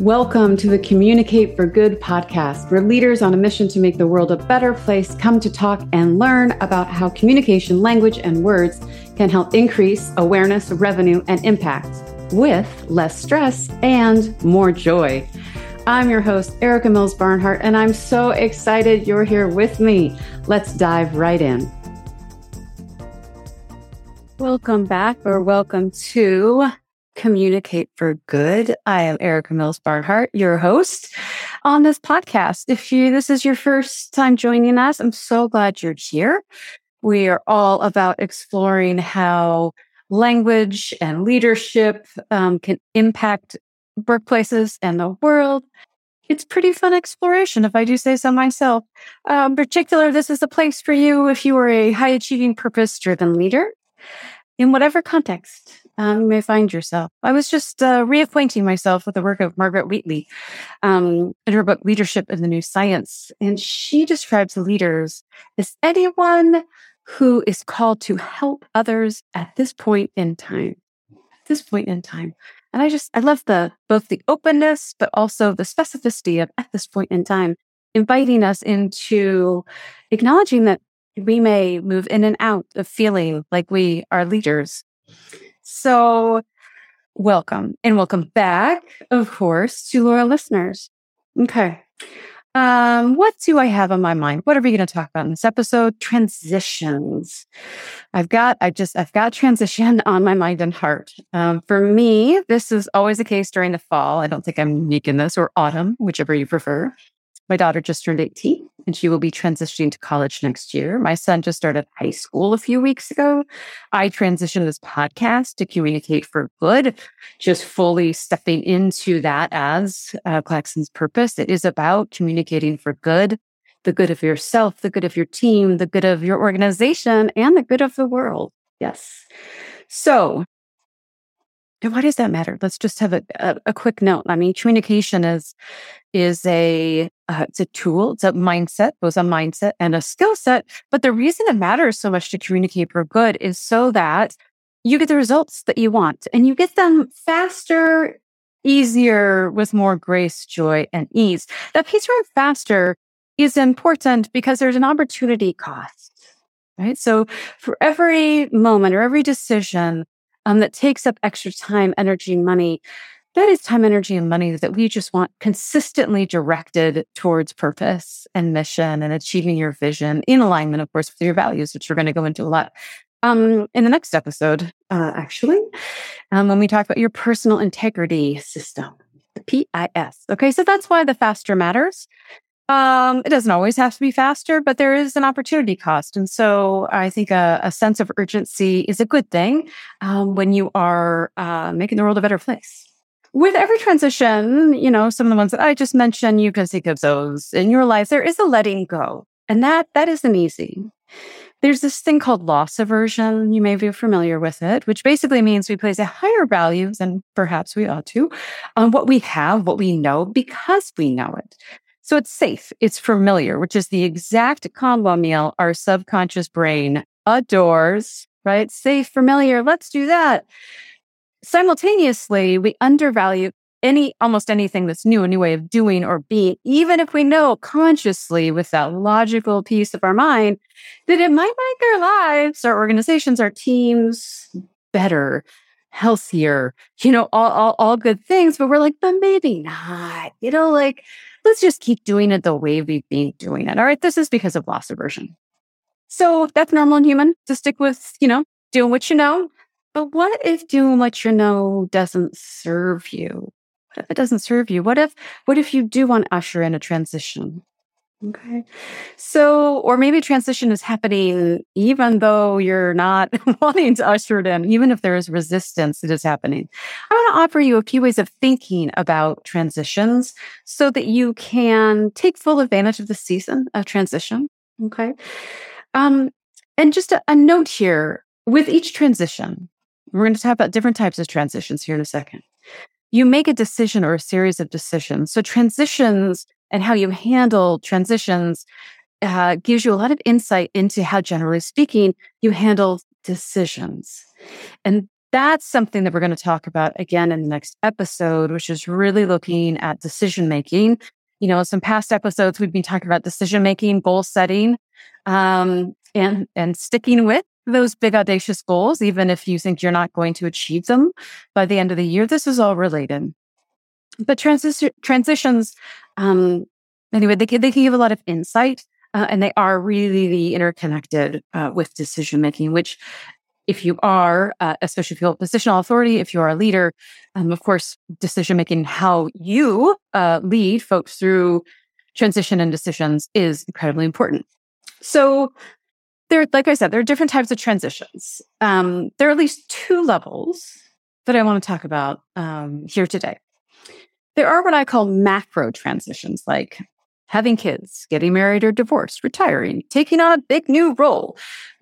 Welcome to the Communicate for Good podcast, where leaders on a mission to make the world a better place come to talk and learn about how communication, language, and words can help increase awareness, revenue, and impact with less stress and more joy. I'm your host, Erica Mills Barnhart, and I'm so excited you're here with me. Let's dive right in. Welcome back, or welcome to Communicate for Good. I am Erica Mills Barnhart, your host on this podcast. If you this is your first time joining us, I'm so glad you're here. We are all about exploring how language and leadership um, can impact workplaces and the world. It's pretty fun exploration, if I do say so myself. Um, particular, this is a place for you if you are a high achieving, purpose driven leader in whatever context um, you may find yourself. I was just uh, reacquainting myself with the work of Margaret Wheatley um, in her book Leadership in the New Science. And she describes leaders as anyone who is called to help others at this point in time. At this point in time. And I just, I love the both the openness, but also the specificity of at this point in time, inviting us into acknowledging that we may move in and out of feeling like we are leaders. So, welcome and welcome back, of course, to loyal listeners. Okay. Um, what do I have on my mind? What are we going to talk about in this episode? Transitions. I've got, I just, I've got transition on my mind and heart. Um, for me, this is always the case during the fall. I don't think I'm unique in this or autumn, whichever you prefer. My daughter just turned 18 and she will be transitioning to college next year. My son just started high school a few weeks ago. I transitioned this podcast to communicate for good, just fully stepping into that as uh, Claxon's purpose. It is about communicating for good, the good of yourself, the good of your team, the good of your organization, and the good of the world. Yes. So why does that matter? Let's just have a, a, a, quick note. I mean, communication is is a uh, it's a tool, it's a mindset, both a mindset and a skill set. But the reason it matters so much to communicate for good is so that you get the results that you want, and you get them faster, easier, with more grace, joy, and ease. That piece from faster is important because there's an opportunity cost, right? So for every moment or every decision um, that takes up extra time, energy, money. That is time, energy, and money that we just want consistently directed towards purpose and mission and achieving your vision in alignment, of course, with your values, which we're going to go into a lot um, in the next episode, uh, actually, um, when we talk about your personal integrity system, the PIS. Okay, so that's why the faster matters. Um, it doesn't always have to be faster, but there is an opportunity cost. And so I think a, a sense of urgency is a good thing um, when you are uh, making the world a better place. With every transition, you know, some of the ones that I just mentioned, you can think of those in your life. There is a letting go, and that that isn't easy. There's this thing called loss aversion. You may be familiar with it, which basically means we place a higher value than perhaps we ought to on what we have, what we know, because we know it. So it's safe, it's familiar, which is the exact combo meal our subconscious brain adores, right? Safe, familiar, let's do that. Simultaneously, we undervalue any almost anything that's new, a new way of doing or being, even if we know consciously with that logical piece of our mind that it might make our lives, our organizations, our teams better, healthier, you know, all, all, all good things. But we're like, but maybe not, you know, like let's just keep doing it the way we've been doing it. All right. This is because of loss aversion. So that's normal and human to stick with, you know, doing what you know. But what if doing what you know doesn't serve you? What if it doesn't serve you? What if, what if you do want to usher in a transition? Okay. So, or maybe transition is happening even though you're not wanting to usher it in, even if there is resistance, it is happening. I want to offer you a few ways of thinking about transitions so that you can take full advantage of the season of transition. Okay. Um, and just a, a note here with each transition, we're going to talk about different types of transitions here in a second. You make a decision or a series of decisions. So transitions and how you handle transitions uh, gives you a lot of insight into how, generally speaking, you handle decisions. And that's something that we're going to talk about again in the next episode, which is really looking at decision making. You know, some past episodes, we've been talking about decision making, goal setting, um, and, and sticking with those big audacious goals, even if you think you're not going to achieve them by the end of the year. This is all related. But transi- transitions, um, anyway, they can, they can give a lot of insight uh, and they are really interconnected uh, with decision making, which if you are, uh, especially if you positional authority, if you are a leader, um, of course, decision making, how you uh, lead folks through transition and decisions is incredibly important. So, there, like I said, there are different types of transitions. Um, there are at least two levels that I want to talk about um, here today. There are what I call macro transitions, like having kids, getting married or divorced, retiring, taking on a big new role.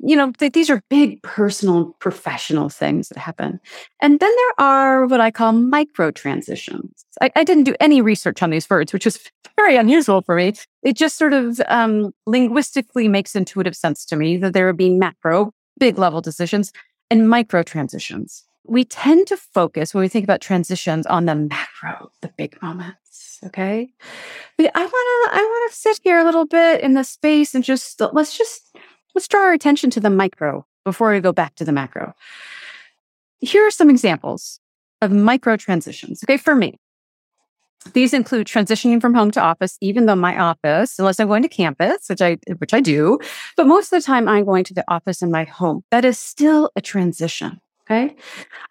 You know, th- these are big personal, professional things that happen. And then there are what I call micro transitions. I, I didn't do any research on these words, which is very unusual for me. It just sort of um, linguistically makes intuitive sense to me that there would be macro, big level decisions and micro transitions. We tend to focus when we think about transitions on the macro, the big moments Okay. But I want to, I want to sit here a little bit in the space and just, let's just, let's draw our attention to the micro before we go back to the macro. Here are some examples of micro transitions. Okay. For me, these include transitioning from home to office, even though my office, unless I'm going to campus, which I which I do, but most of the time I'm going to the office in my home. That is still a transition. Okay.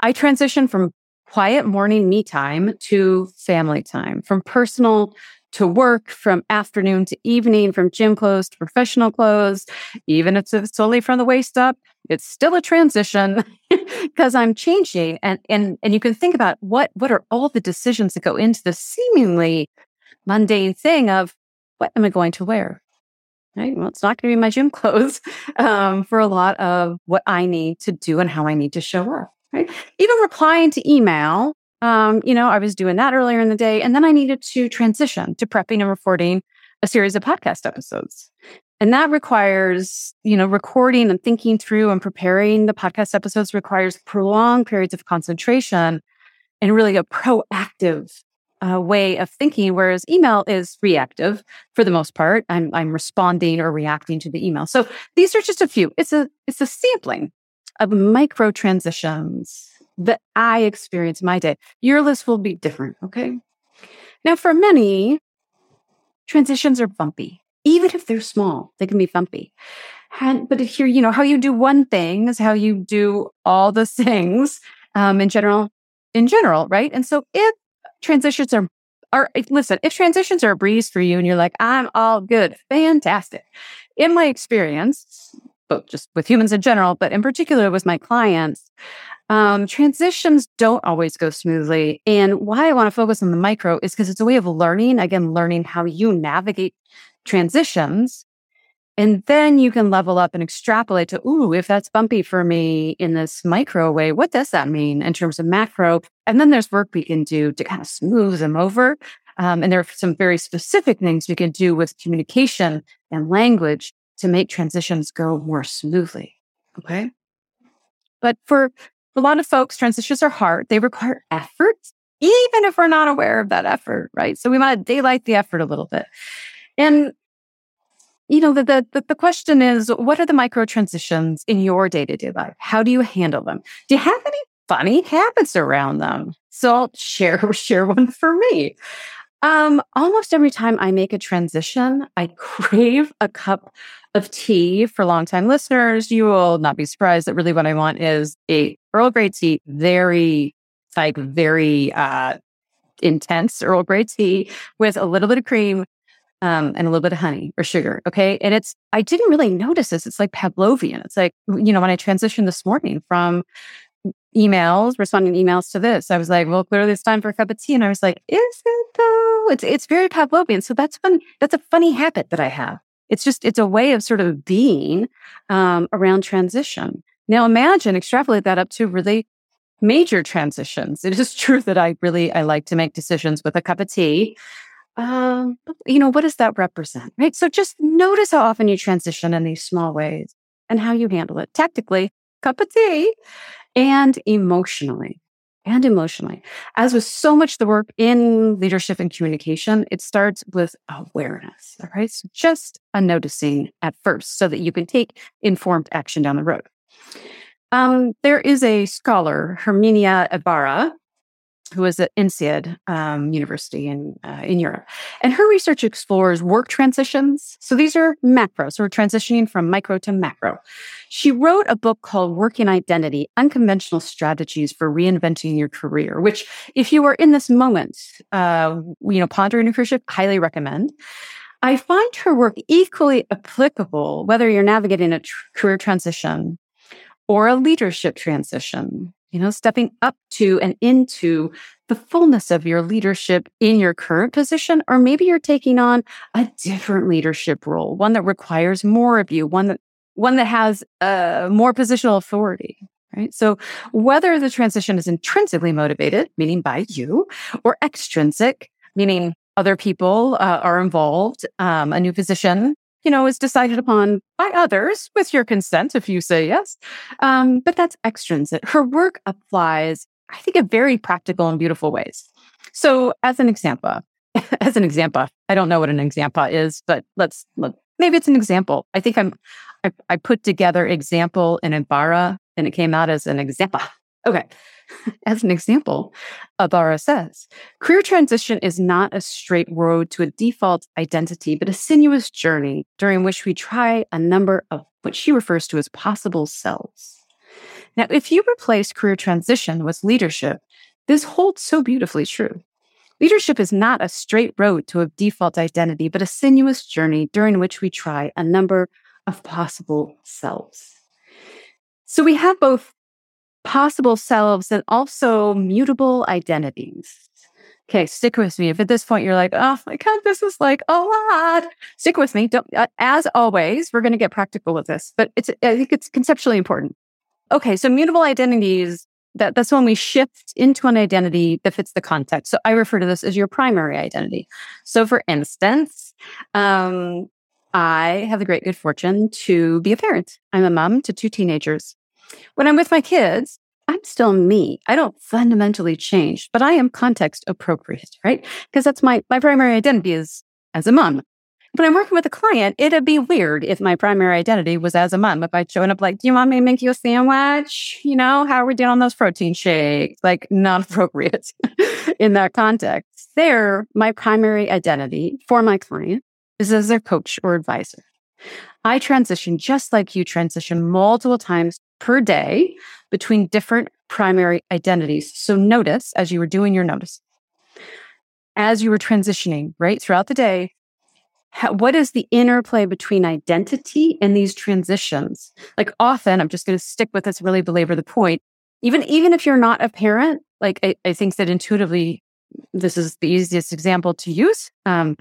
I transition from quiet morning me time to family time, from personal to work, from afternoon to evening, from gym clothes to professional clothes. Even if it's only from the waist up, it's still a transition because I'm changing. And, and, and you can think about what, what are all the decisions that go into the seemingly mundane thing of what am I going to wear? Right? Well, it's not going to be my gym clothes um, for a lot of what I need to do and how I need to show up right? Even replying to email, um, you know, I was doing that earlier in the day. And then I needed to transition to prepping and recording a series of podcast episodes. And that requires, you know, recording and thinking through and preparing the podcast episodes requires prolonged periods of concentration and really a proactive uh, way of thinking, whereas email is reactive for the most part. I'm I'm responding or reacting to the email. So these are just a few. It's a it's a sampling of micro transitions that I experience my day. Your list will be different. Okay. Now, for many, transitions are bumpy. Even if they're small, they can be bumpy. And, but here, you know, how you do one thing is how you do all the things um, in general, in general, right? And so if transitions are are listen, if transitions are a breeze for you and you're like, I'm all good, fantastic. In my experience, but just with humans in general, but in particular with my clients, um, transitions don't always go smoothly. And why I want to focus on the micro is because it's a way of learning, again, learning how you navigate transitions. And then you can level up and extrapolate to, ooh, if that's bumpy for me in this micro way, what does that mean in terms of macro? And then there's work we can do to kind of smooth them over. Um, and there are some very specific things we can do with communication and language to make transitions go more smoothly. Okay. But for a lot of folks, transitions are hard. They require effort, even if we're not aware of that effort, right? So we want to daylight the effort a little bit. And you know, the, the, the question is, what are the micro transitions in your day to day life? How do you handle them? Do you have any funny habits around them? So I'll share, share one for me. Um, almost every time I make a transition, I crave a cup of tea. For longtime listeners, you will not be surprised that really what I want is a Earl Grey tea, very like very uh intense Earl Grey tea with a little bit of cream um, and a little bit of honey or sugar. Okay. And it's, I didn't really notice this. It's like Pavlovian. It's like, you know, when I transitioned this morning from emails, responding emails to this. I was like, well, clearly it's time for a cup of tea. And I was like, is it though? It's it's very Pavlovian. So that's fun. That's a funny habit that I have. It's just it's a way of sort of being um, around transition. Now imagine extrapolate that up to really major transitions. It is true that I really I like to make decisions with a cup of tea. Um, you know, what does that represent? Right. So just notice how often you transition in these small ways and how you handle it tactically cup of tea, and emotionally. And emotionally. As with so much the work in leadership and communication, it starts with awareness. All right. So just a noticing at first so that you can take informed action down the road. Um, there is a scholar, Herminia Ibarra, who is at INSEAD um, University in uh, in Europe, and her research explores work transitions. So these are macro, so we're transitioning from micro to macro. She wrote a book called "Working Identity: Unconventional Strategies for Reinventing Your Career," which, if you are in this moment, uh, you know, pondering a career highly recommend. I find her work equally applicable whether you're navigating a tr- career transition or a leadership transition, you know, stepping up to and into the fullness of your leadership in your current position, or maybe you're taking on a different leadership role, one that requires more of you, one that one that has uh, more positional authority. Right. So whether the transition is intrinsically motivated, meaning by you, or extrinsic, meaning other people uh, are involved, um, a new position you know, is decided upon by others with your consent if you say yes. Um, but that's extrinsic. Her work applies, I think, in very practical and beautiful ways. So, as an example, as an example, I don't know what an example is, but let's look. Maybe it's an example. I think I'm. I, I put together example in Ibarra, and it came out as an example. Okay. As an example, Ibarra says, career transition is not a straight road to a default identity, but a sinuous journey during which we try a number of what she refers to as possible selves. Now, if you replace career transition with leadership, this holds so beautifully true. Leadership is not a straight road to a default identity, but a sinuous journey during which we try a number of possible selves. So we have both possible selves and also mutable identities. Okay, stick with me. If at this point you're like, oh my God, this is like a lot, stick with me. Don't, uh, as always, we're going to get practical with this, but it's, I think it's conceptually important. Okay, so mutable identities, that, that's when we shift into an identity that fits the context. So I refer to this as your primary identity. So for instance, um, I have the great good fortune to be a parent. I'm a mom to two teenagers. When I'm with my kids, I'm still me. I don't fundamentally change, but I am context appropriate, right? Because that's my my primary identity is as a mom. When I'm working with a client, it'd be weird if my primary identity was as a mom. If I'd shown up like, do you want me to make you a sandwich? You know, how are we doing on those protein shakes? Like not appropriate in that context. There, my primary identity for my client is as their coach or advisor. I transition just like you transition multiple times per day between different primary identities. So notice as you were doing your notice, as you were transitioning, right, throughout the day, how, what is the interplay between identity and these transitions? Like often, I'm just going to stick with this, really belabor the point. Even even if you're not a parent, like I, I think that intuitively, this is the easiest example to use. Um,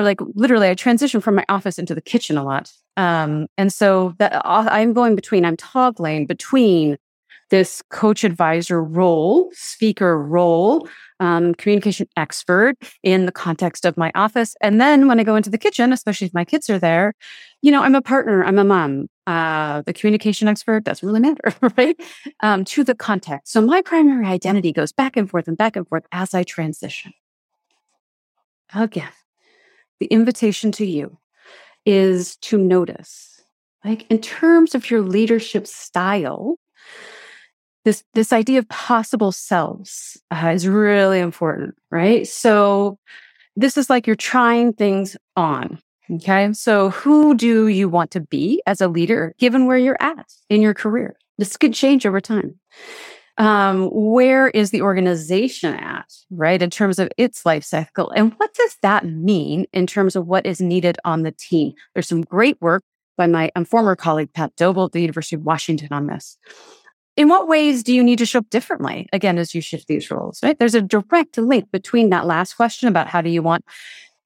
like literally, I transition from my office into the kitchen a lot. Um, and so that uh, I'm going between, I'm toggling between this coach advisor role, speaker role, um, communication expert in the context of my office. And then when I go into the kitchen, especially if my kids are there, you know, I'm a partner, I'm a mom. Uh, the communication expert doesn't really matter, right? Um, to the context. So my primary identity goes back and forth and back and forth as I transition. Again, the invitation to you is to notice. Like in terms of your leadership style, this this idea of possible selves uh, is really important, right? So this is like you're trying things on. Okay. So who do you want to be as a leader given where you're at in your career? This could change over time um, where is the organization at, right, in terms of its life cycle? And what does that mean in terms of what is needed on the team? There's some great work by my um, former colleague, Pat Dobel at the University of Washington on this. In what ways do you need to show up differently, again, as you shift these roles, right? There's a direct link between that last question about how do you want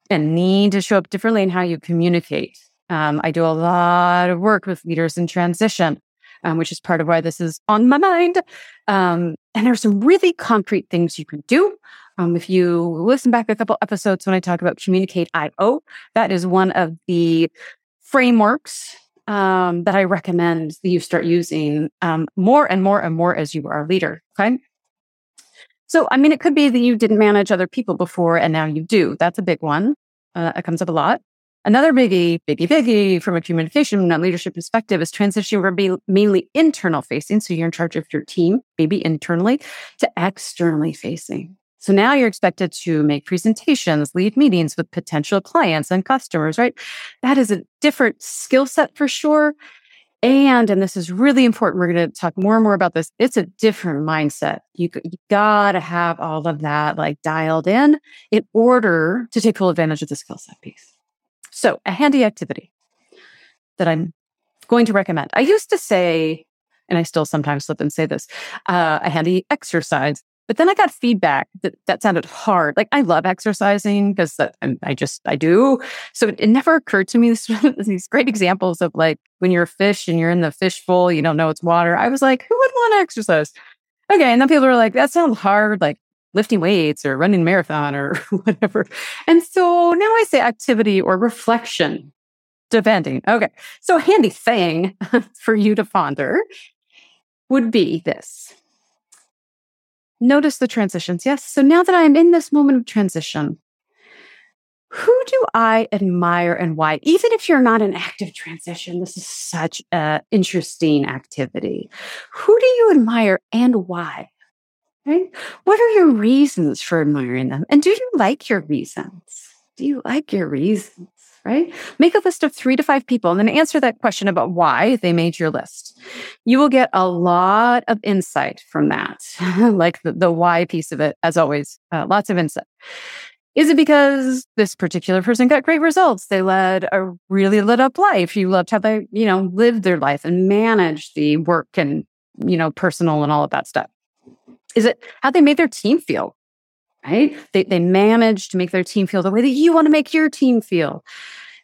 and need to show up differently and how you communicate. Um, I do a lot of work with leaders in transition um, which is part of why this is on my mind. Um, and there's some really concrete things you can do. Um, if you listen back a couple episodes when I talk about Communicate IO, that is one of the frameworks um, that I recommend that you start using um, more and more and more as you are a leader. Okay. So, I mean, it could be that you didn't manage other people before and now you do. That's a big one. Uh, it comes up a lot. Another biggie, biggie, biggie from a communication and leadership perspective is transitioning from being mainly internal facing. So you're in charge of your team, maybe internally, to externally facing. So now you're expected to make presentations, lead meetings with potential clients and customers, right? That is a different skill set for sure. And, and this is really important. We're going to talk more and more about this. It's a different mindset. You, you got to have all of that like dialed in in order to take full advantage of the skill set piece. So a handy activity that I'm going to recommend. I used to say, and I still sometimes slip and say this, uh, a handy exercise but then I got feedback that that sounded hard. Like I love exercising because I just I do. So it, it never occurred to me this, these great examples of like when you're a fish and you're in the fish bowl, you don't know it's water. I was like, who would want to exercise? Okay, and then people were like, that sounds hard, like lifting weights or running marathon or whatever. And so now I say activity or reflection, depending. Okay, so a handy thing for you to ponder would be this Notice the transitions. Yes. So now that I'm in this moment of transition, who do I admire and why? Even if you're not in active transition, this is such an interesting activity. Who do you admire and why? Right? What are your reasons for admiring them? And do you like your reasons? Do you like your reasons? right? Make a list of three to five people and then answer that question about why they made your list. You will get a lot of insight from that, like the, the, why piece of it, as always, uh, lots of insight. Is it because this particular person got great results? They led a really lit up life. You loved how they, you know, lived their life and managed the work and, you know, personal and all of that stuff. Is it how they made their team feel? right? They, they manage to make their team feel the way that you want to make your team feel.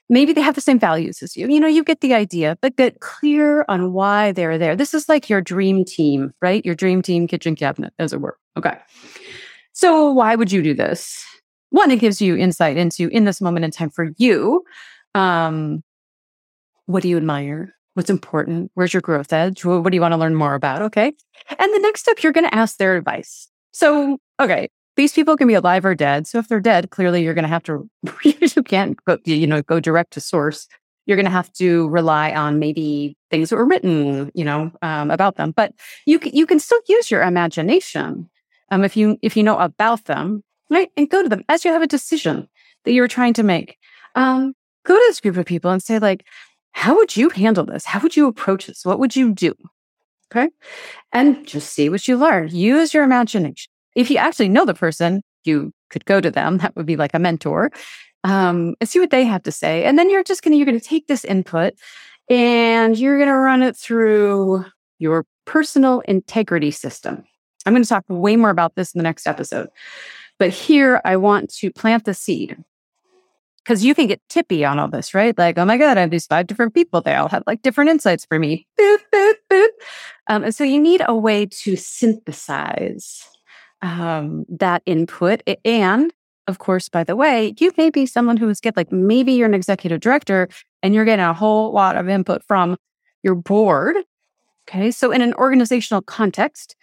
Maybe they have the same values as you. You know, you get the idea, but get clear on why they're there. This is like your dream team, right? Your dream team kitchen cabinet, as it were. Okay. So, why would you do this? One, it gives you insight into in this moment in time for you. Um, what do you admire? What's important? Where's your growth edge? What do you want to learn more about? Okay. And the next step, you're going to ask their advice. So, okay, these people can be alive or dead. So if they're dead, clearly you're going to have to, you can't go, you know, go direct to source. You're going to have to rely on maybe things that were written, you know, um, about them. But you can, you can still use your imagination um, if you if you know about them, right? And go to them as you have a decision that you're trying to make. Um, go to this group of people and say like, how would you handle this? How would you approach this? What would you do? Okay. And just see what you learn. Use your imagination. If you actually know the person, you could go to them. That would be like a mentor um, and see what they have to say. And then you're just going to, you're going to take this input and you're going to run it through your personal integrity system. I'm going to talk way more about this in the next episode. But here I want to plant the seed because you can get tippy on all this, right? Like, oh my God, I have these five different people. They all have like different insights for me. Boop, boop, boop. Um, and so you need a way to synthesize um, that input. And of course, by the way, you may be someone who is get like maybe you're an executive director and you're getting a whole lot of input from your board. Okay. So in an organizational context,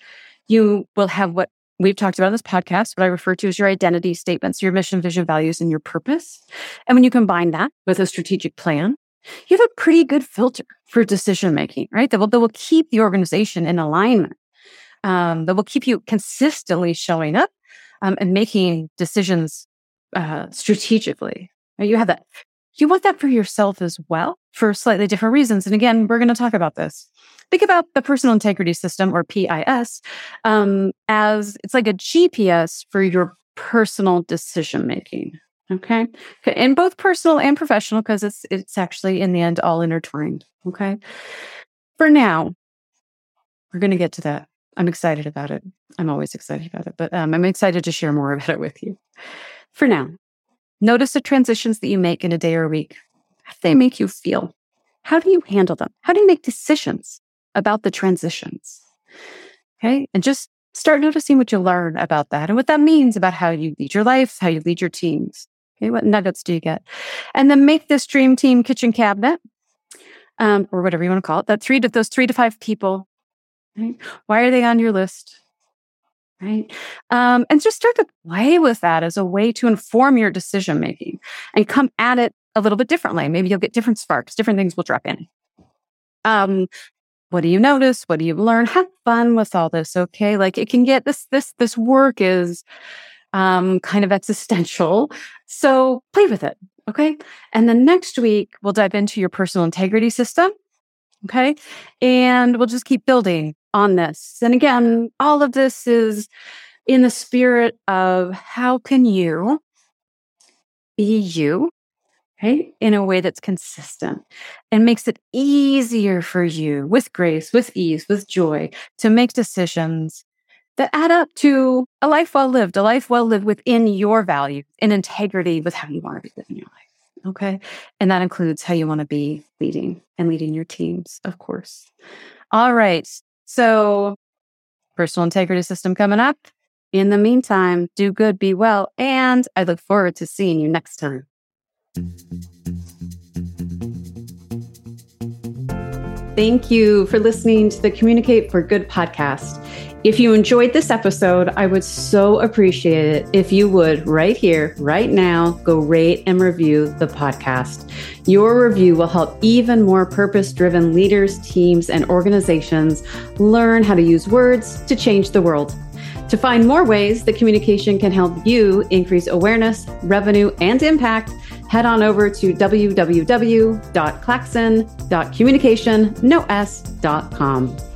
you will have what we've talked about in this podcast, what I refer to as your identity statements, your mission, vision, values, and your purpose. And when you combine that with a strategic plan, you have a pretty good filter for decision making, right? That will, that will keep the organization in alignment um, that will keep you consistently showing up um, and making decisions uh, strategically. You have that. You want that for yourself as well for slightly different reasons. And again, we're going to talk about this. Think about the personal integrity system or PIS um, as it's like a GPS for your personal decision making. Okay. In both personal and professional, because it's it's actually in the end all intertwined. Okay. For now, we're to get to that. I'm excited about it. I'm always excited about it, but um, I'm excited to share more about it with you. For now, notice the transitions that you make in a day or a week. How do they make you feel? How do you handle them? How do you make decisions about the transitions? Okay. And just start noticing what you learn about that and what that means about how you lead your life, how you lead your teams. Okay. What nuggets do you get? And then make this dream team kitchen cabinet um, or whatever you want to call it, that three to those three to five people. Right? Why are they on your list? Right. Um, and just start to play with that as a way to inform your decision making and come at it a little bit differently. Maybe you'll get different sparks, different things will drop in. Um, what do you notice? What do you learn? Have fun with all this. Okay. Like it can get this, this, this work is um, kind of existential. So play with it. Okay. And then next week, we'll dive into your personal integrity system. Okay. And we'll just keep building on this. And again, all of this is in the spirit of how can you be you, right? In a way that's consistent and makes it easier for you with grace, with ease, with joy to make decisions that add up to a life well lived, a life well lived within your value and integrity with how you want to be living your life. Okay. And that includes how you want to be leading and leading your teams, of course. All right. So, personal integrity system coming up. In the meantime, do good, be well, and I look forward to seeing you next time. Thank you for listening to the Communicate for Good podcast. If you enjoyed this episode, I would so appreciate it if you would, right here, right now, go rate and review the podcast. Your review will help even more purpose driven leaders, teams, and organizations learn how to use words to change the world. To find more ways that communication can help you increase awareness, revenue, and impact, head on over to www.claxon.communication.com.